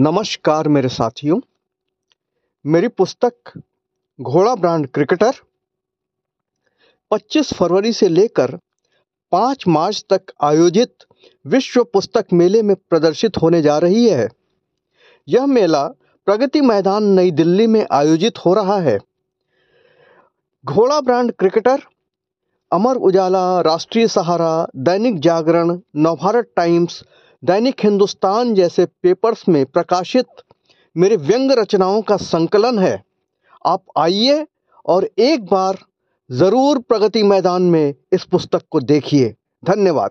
नमस्कार मेरे साथियों। मेरी पुस्तक घोड़ा ब्रांड क्रिकेटर 25 फरवरी से लेकर 5 मार्च तक आयोजित विश्व पुस्तक मेले में प्रदर्शित होने जा रही है। यह मेला प्रगति मैदान नई दिल्ली में आयोजित हो रहा है। घोड़ा ब्रांड क्रिकेटर, अमर उजाला, राष्ट्रीय सहारा, दैनिक जागरण, नवभारत टाइम्स दैनिक हिंदुस्तान जैसे पेपर्स में प्रकाशित मेरे व्यंग रचनाओं का संकलन है। आप आइए और एक बार ज़रूर प्रगति मैदान में इस पुस्तक को देखिए। धन्यवाद।